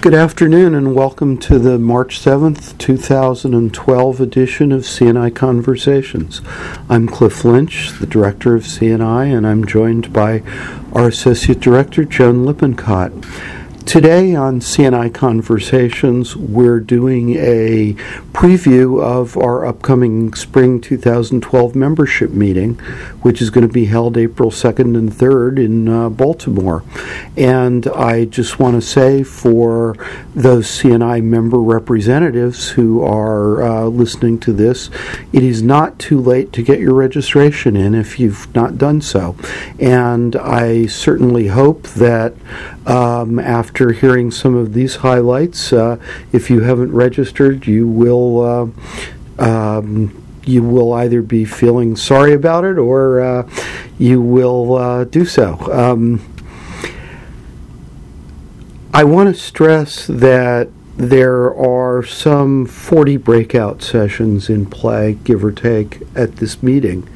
Good afternoon and welcome to the March 7th, 2012 edition of CNI Conversations. I'm Cliff Lynch, the director of CNI, and I'm joined by our associate director, Joan Lippincott. Today on CNI Conversations, we're doing a preview of our upcoming spring 2012 membership meeting, which is going to be held April 2nd and 3rd in uh, Baltimore. And I just want to say for those CNI member representatives who are uh, listening to this, it is not too late to get your registration in if you've not done so. And I certainly hope that um, after hearing some of these highlights, uh, if you haven't registered, you will. Uh, um, you will either be feeling sorry about it or uh, you will uh, do so. Um, I want to stress that there are some 40 breakout sessions in play, give or take, at this meeting.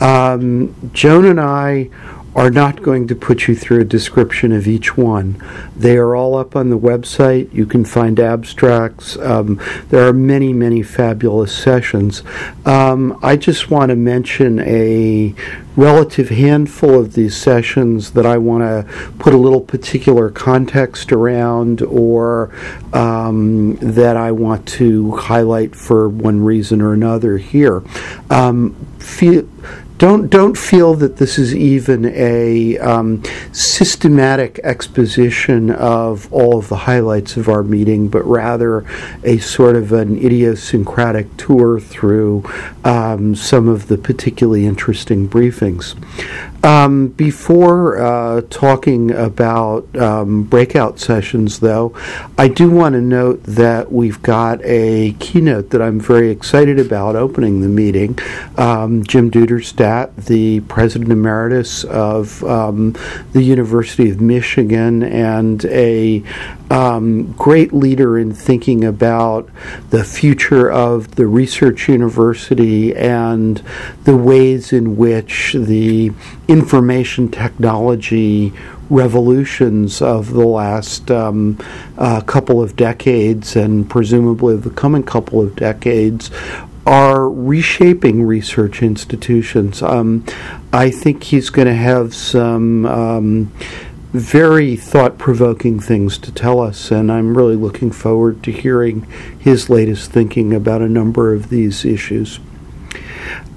Um, Joan and I are not going to put you through a description of each one. They are all up on the website. You can find abstracts. Um, there are many, many fabulous sessions. Um, I just want to mention a relative handful of these sessions that I want to put a little particular context around or um, that I want to highlight for one reason or another here. Um, feel, don't don't feel that this is even a um, systematic exposition of all of the highlights of our meeting, but rather a sort of an idiosyncratic tour through um, some of the particularly interesting briefings. Um, before uh, talking about um, breakout sessions, though, I do want to note that we've got a keynote that I'm very excited about opening the meeting. Um, Jim Duderstadt, the president emeritus of um, the University of Michigan and a um, great leader in thinking about the future of the research university and the ways in which the information technology revolutions of the last um, uh, couple of decades and presumably the coming couple of decades are reshaping research institutions. Um, I think he's going to have some um, very thought provoking things to tell us, and I'm really looking forward to hearing his latest thinking about a number of these issues.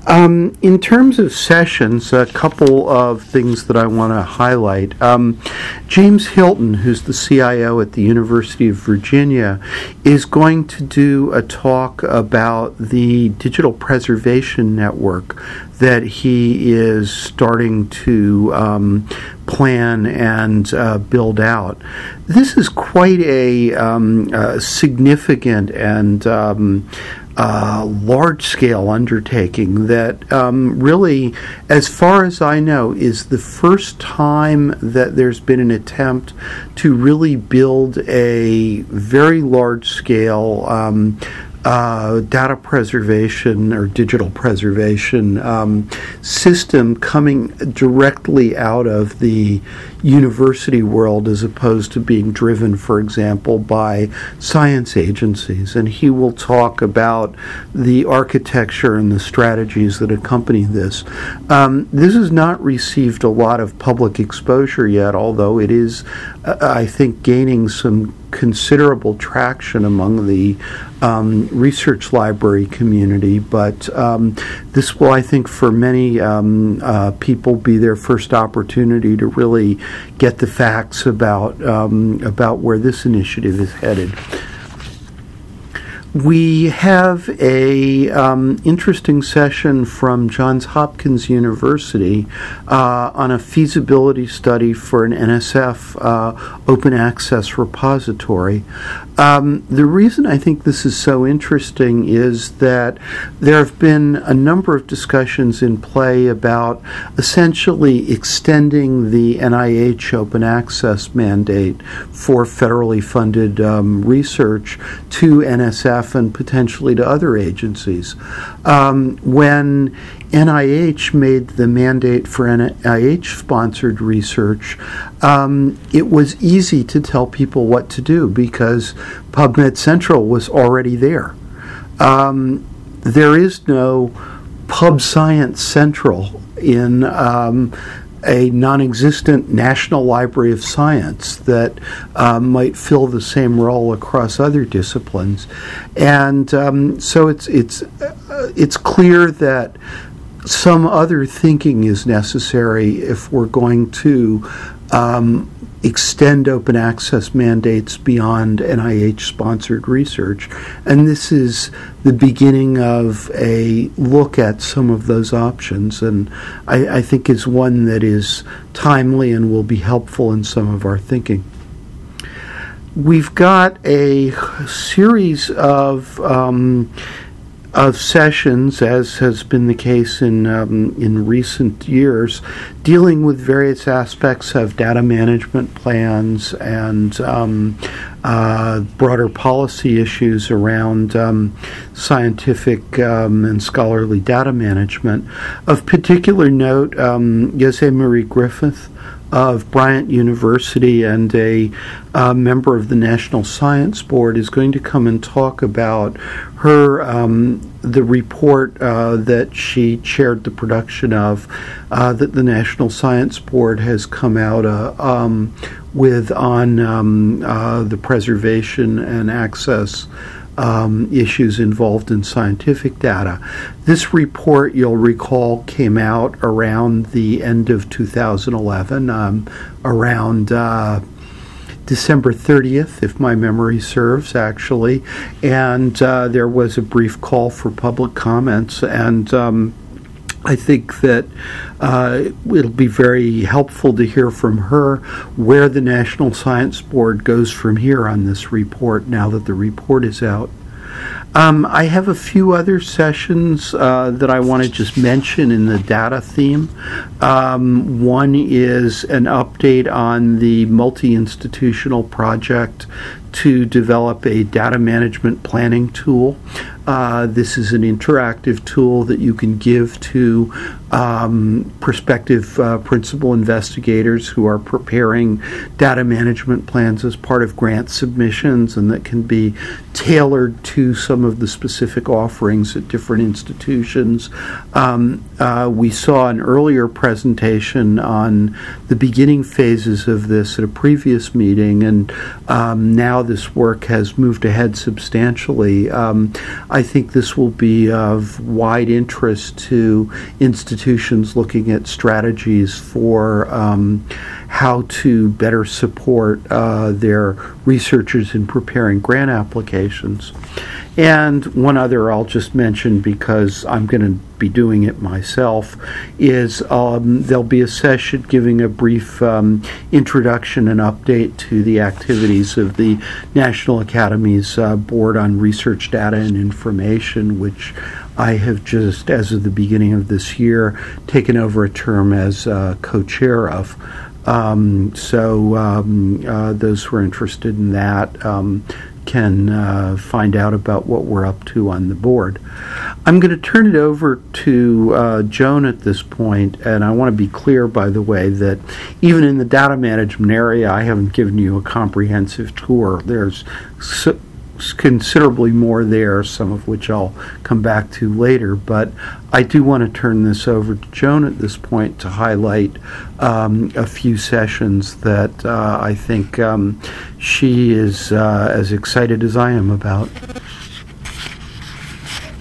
Um, in terms of sessions, a couple of things that I want to highlight. Um, James Hilton, who's the CIO at the University of Virginia, is going to do a talk about the digital preservation network that he is starting to um, plan and uh, build out. This is quite a, um, a significant and um, uh, large scale undertaking that um, really, as far as I know, is the first time that there's been an attempt to really build a very large scale um, uh, data preservation or digital preservation um, system coming directly out of the university world as opposed to being driven, for example, by science agencies. And he will talk about the architecture and the strategies that accompany this. Um, this has not received a lot of public exposure yet, although it is, uh, I think, gaining some considerable traction among the um, research library community, but um, this will, I think, for many um, uh, people, be their first opportunity to really get the facts about um, about where this initiative is headed. We have a um, interesting session from Johns Hopkins University uh, on a feasibility study for an NSF uh, open access repository. Um, the reason I think this is so interesting is that there have been a number of discussions in play about essentially extending the NIH open access mandate for federally funded um, research to NSF NSF and potentially to other agencies. Um, when NIH made the mandate for NIH sponsored research, um, it was easy to tell people what to do because PubMed Central was already there. Um, there is no Pub Science Central in um, a non existent National Library of Science that um, might fill the same role across other disciplines. And um, so it's, it's, uh, it's clear that some other thinking is necessary if we're going to um, extend open access mandates beyond NIH sponsored research. And this is the beginning of a look at some of those options, and I, I think is one that is timely and will be helpful in some of our thinking. We've got a series of um, of sessions, as has been the case in um, in recent years, dealing with various aspects of data management plans and um, uh, broader policy issues around um, scientific um, and scholarly data management. Of particular note, um, Jose Marie Griffiths of Bryant University and a uh, member of the National Science Board is going to come and talk about her um, the report uh, that she chaired the production of uh, that the National Science Board has come out uh, um, with on um, uh, the preservation and access um, issues involved in scientific data. This report, you'll recall, came out around the end of 2011, um, around uh, December 30th, if my memory serves, actually. And uh, there was a brief call for public comments. And um, I think that uh, it'll be very helpful to hear from her where the National Science Board goes from here on this report now that the report is out. Um, I have a few other sessions uh, that I want to just mention in the data theme. Um, one is an update on the multi institutional project to develop a data management planning tool. Uh, this is an interactive tool that you can give to um, prospective uh, principal investigators who are preparing data management plans as part of grant submissions and that can be tailored to some of the specific offerings at different institutions. Um, uh, we saw an earlier presentation on the beginning phases of this at a previous meeting, and um, now this work has moved ahead substantially. Um, I think this will be of wide interest to institutions looking at strategies for um, how to better support uh, their researchers in preparing grant applications. And one other I'll just mention because I'm going to be doing it myself is um, there'll be a session giving a brief um, introduction and update to the activities of the National Academy's uh, Board on Research Data and Information, which I have just, as of the beginning of this year, taken over a term as uh, co chair of. Um, so, um, uh, those who are interested in that um, can uh, find out about what we're up to on the board. I'm going to turn it over to uh, Joan at this point, and I want to be clear, by the way, that even in the data management area, I haven't given you a comprehensive tour. There's so, considerably more there, some of which I'll come back to later. But I do want to turn this over to Joan at this point to highlight um, a few sessions that uh, I think um, she is uh, as excited as I am about.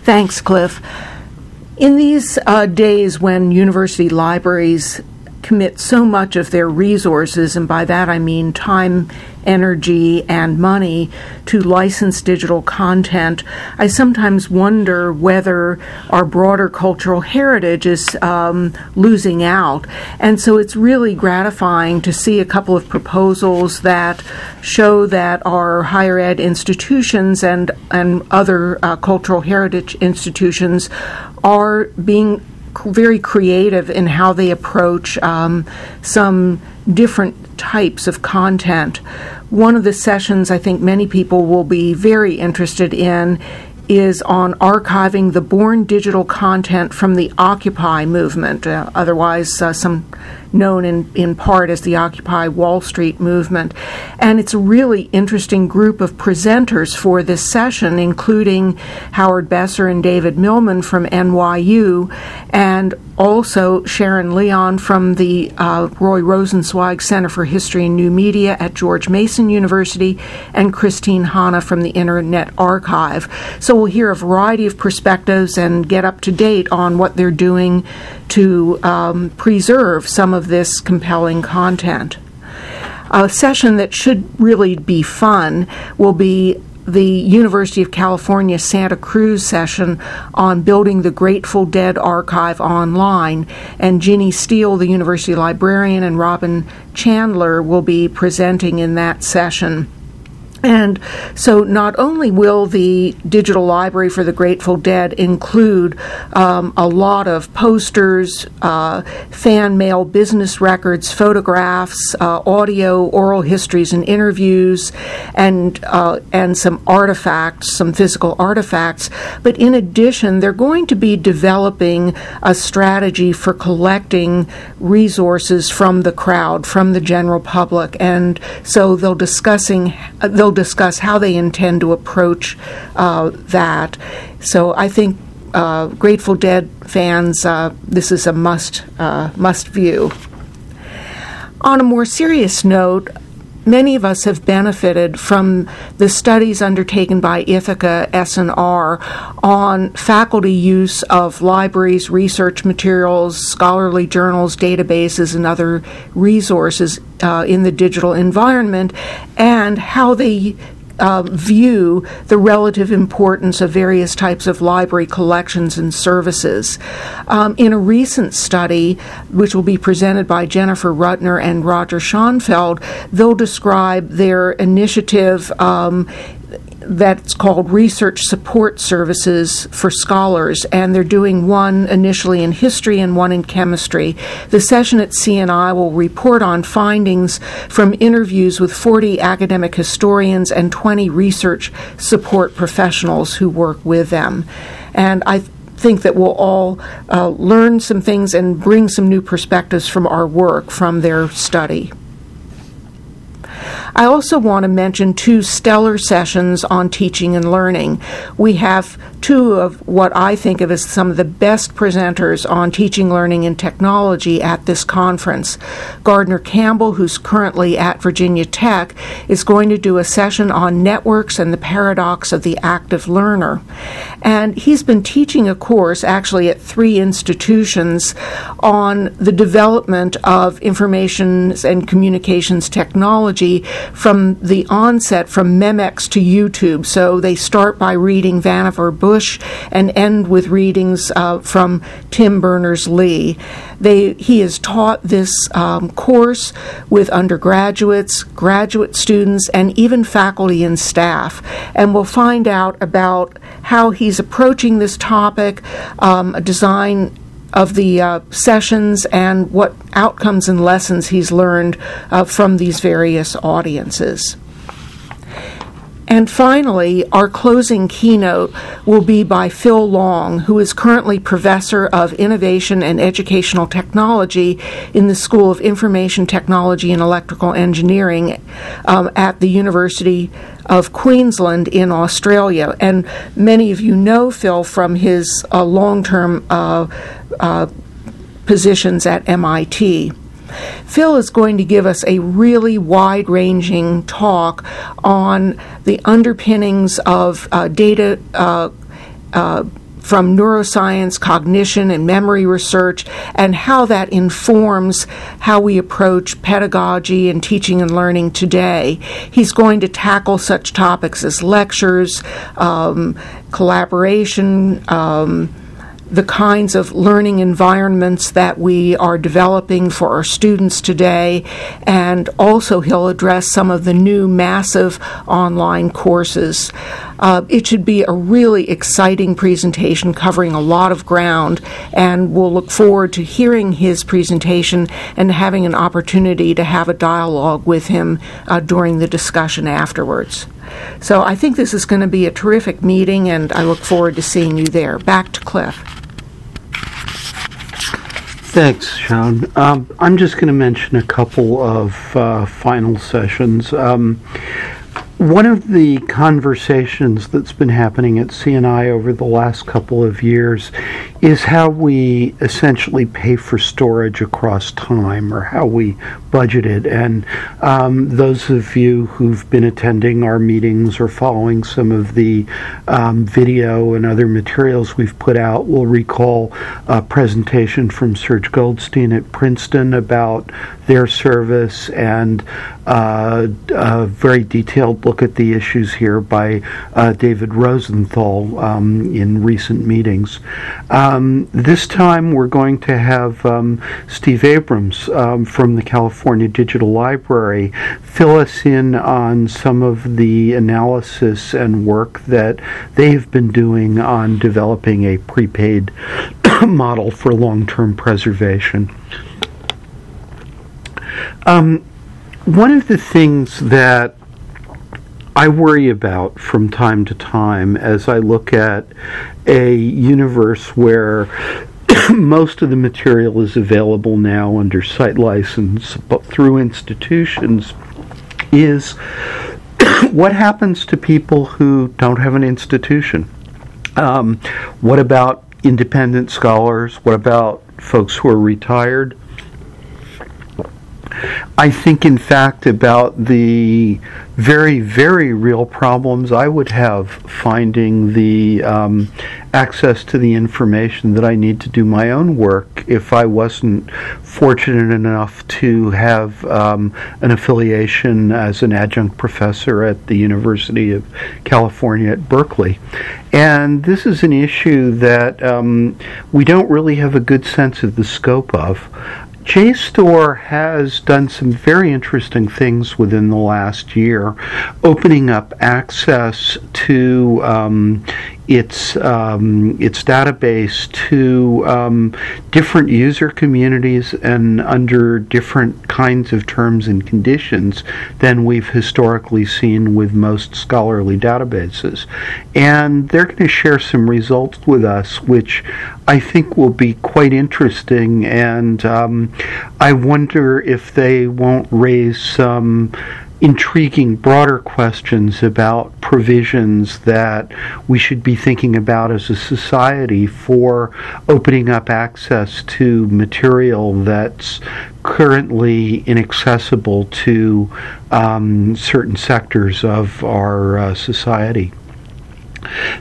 Thanks, Cliff. In these uh, days when university libraries commit so much of their resources, and by that I mean time, energy, and money, to license digital content, I sometimes wonder whether our broader cultural heritage is um, losing out. And so it's really gratifying to see a couple of proposals that show that our higher ed institutions and, and other uh, cultural heritage institutions are being very creative in how they approach um, some different types of content. One of the sessions I think many people will be very interested in is on archiving the born digital content from the Occupy movement, uh, otherwise uh, some known in, in part as the Occupy Wall Street movement. And it's a really interesting group of presenters for this session, including Howard Besser and David Millman from NYU, and also Sharon Leon from the uh, Roy Rosenzweig Center for History and New Media at George Mason University, and Kristine Hanna from the Internet Archive. We'll hear a variety of perspectives and get up to date on what they're doing to um, preserve some of this compelling content. A session that should really be fun will be the University of California Santa Cruz session on building the Grateful Dead archive online. And Ginny Steele, the university librarian, and Robin Chandler will be presenting in that session. And so, not only will the digital library for the Grateful Dead include um, a lot of posters, uh, fan mail, business records, photographs, uh, audio, oral histories, and interviews, and uh, and some artifacts, some physical artifacts. But in addition, they're going to be developing a strategy for collecting resources from the crowd, from the general public, and so they'll discussing they'll discuss how they intend to approach uh, that. So I think uh, Grateful Dead fans, uh, this is a must uh, must view. On a more serious note, many of us have benefited from the studies undertaken by Ithaka S+R on faculty use of libraries, research materials, scholarly journals, databases, and other resources uh, in the digital environment, and how they uh, view the relative importance of various types of library collections and services. Um, in a recent study, which will be presented by Jennifer Rutner and Roger Schonfeld, they'll describe their initiative um, that's called Research Support Services for Scholars, and they're doing one initially in history and one in chemistry. The session at CNI will report on findings from interviews with 40 academic historians and 20 research support professionals who work with them. And I think that we'll all uh, learn some things and bring some new perspectives from our work from their study. I also want to mention two stellar sessions on teaching and learning. We have two of what I think of as some of the best presenters on teaching, learning, and technology at this conference. Gardner Campbell, who's currently at Virginia Tech, is going to do a session on networks and the paradox of the active learner. And he's been teaching a course actually at three institutions on the development of information and communications technology from the onset from Memex to YouTube. So they start by reading Vannevar Bush and end with readings uh, from Tim Berners Lee. They, he has taught this um, course with undergraduates, graduate students, and even faculty and staff. And we'll find out about how he's approaching this topic, um, design of the uh, sessions and what outcomes and lessons he's learned uh, from these various audiences. And finally, our closing keynote will be by Phil Long, who is currently Professor of Innovation and Educational Technology in the School of Information Technology and Electrical Engineering um, at the University of Queensland in Australia. And many of you know Phil from his uh, long term uh, uh, positions at MIT. Phil is going to give us a really wide ranging talk on the underpinnings of uh, data. Uh, uh, from neuroscience, cognition, and memory research, and how that informs how we approach pedagogy and teaching and learning today. He's going to tackle such topics as lectures, um, collaboration, um, the kinds of learning environments that we are developing for our students today, and also he'll address some of the new massive online courses. Uh, it should be a really exciting presentation covering a lot of ground, and we'll look forward to hearing his presentation and having an opportunity to have a dialogue with him uh, during the discussion afterwards. So I think this is going to be a terrific meeting, and I look forward to seeing you there. Back to Cliff. Thanks, Joan. Um, I'm just going to mention a couple of uh, final sessions. Um, one of the conversations that's been happening at CNI over the last couple of years is how we essentially pay for storage across time or how we budget it. And um, those of you who've been attending our meetings or following some of the um, video and other materials we've put out will recall a presentation from Serge Goldstein at Princeton about their service and uh, a very detailed look at the issues here by uh, David Rosenthal um, in recent meetings. Um, this time we're going to have um, Steve Abrams um, from the California Digital Library fill us in on some of the analysis and work that they've been doing on developing a prepaid model for long term preservation. Um, one of the things that I worry about from time to time as I look at a universe where most of the material is available now under site license but through institutions is what happens to people who don't have an institution? Um, what about independent scholars? What about folks who are retired? I think, in fact, about the very, very real problems I would have finding the um, access to the information that I need to do my own work if I wasn't fortunate enough to have um, an affiliation as an adjunct professor at the University of California at Berkeley. And this is an issue that um, we don't really have a good sense of the scope of. JSTOR has done some very interesting things within the last year, opening up access to um, its um, its database to um, different user communities and under different kinds of terms and conditions than we've historically seen with most scholarly databases. And they're going to share some results with us, which I think will be quite interesting. And um, I wonder if they won't raise some intriguing broader questions about provisions that we should be thinking about as a society for opening up access to material that's currently inaccessible to um, certain sectors of our uh, society.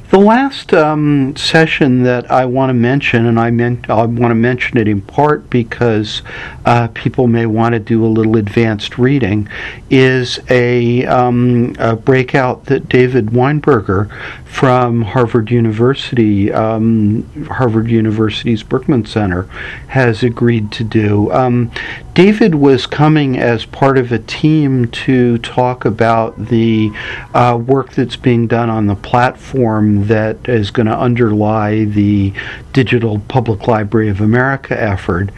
The last um, session that I want to mention, and I, I want to mention it in part because uh, people may want to do a little advanced reading, is a, um, a breakout that David Weinberger from Harvard University, um, Harvard University's Berkman Center, has agreed to do. Um, David was coming as part of a team to talk about the uh, work that's being done on the platform that is going to underlie the Digital Public Library of America effort.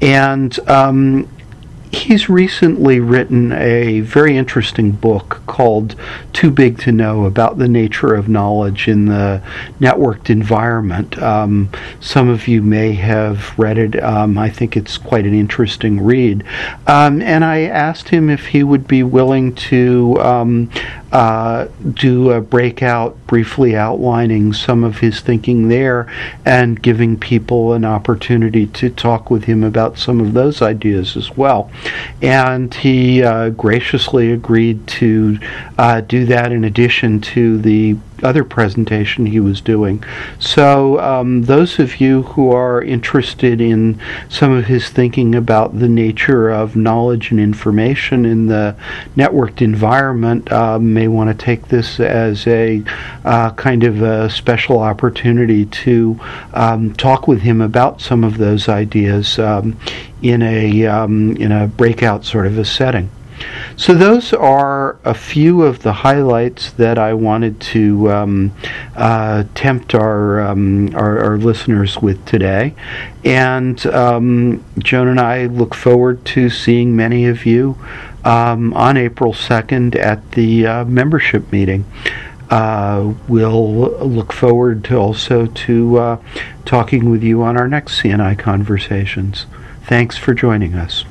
And um, he's recently written a very interesting book called Too Big to Know about the nature of knowledge in the networked environment. Um, some of you may have read it. Um, I think it's quite an interesting read. Um, and I asked him if he would be willing to um, uh, do a breakout briefly outlining some of his thinking there and giving people an opportunity to talk with him about some of those ideas as well. And he uh, graciously agreed to uh, do that in addition to the other presentation he was doing. So, um, those of you who are interested in some of his thinking about the nature of knowledge and information in the networked environment uh, may want to take this as a uh, kind of a special opportunity to um, talk with him about some of those ideas um, in a um, in a breakout sort of a setting. So those are a few of the highlights that I wanted to um, uh, tempt our, um, our, our listeners with today, and um, Joan and I look forward to seeing many of you um, on April second at the uh, membership meeting. Uh, we'll look forward to also to uh, talking with you on our next CNI conversations. Thanks for joining us.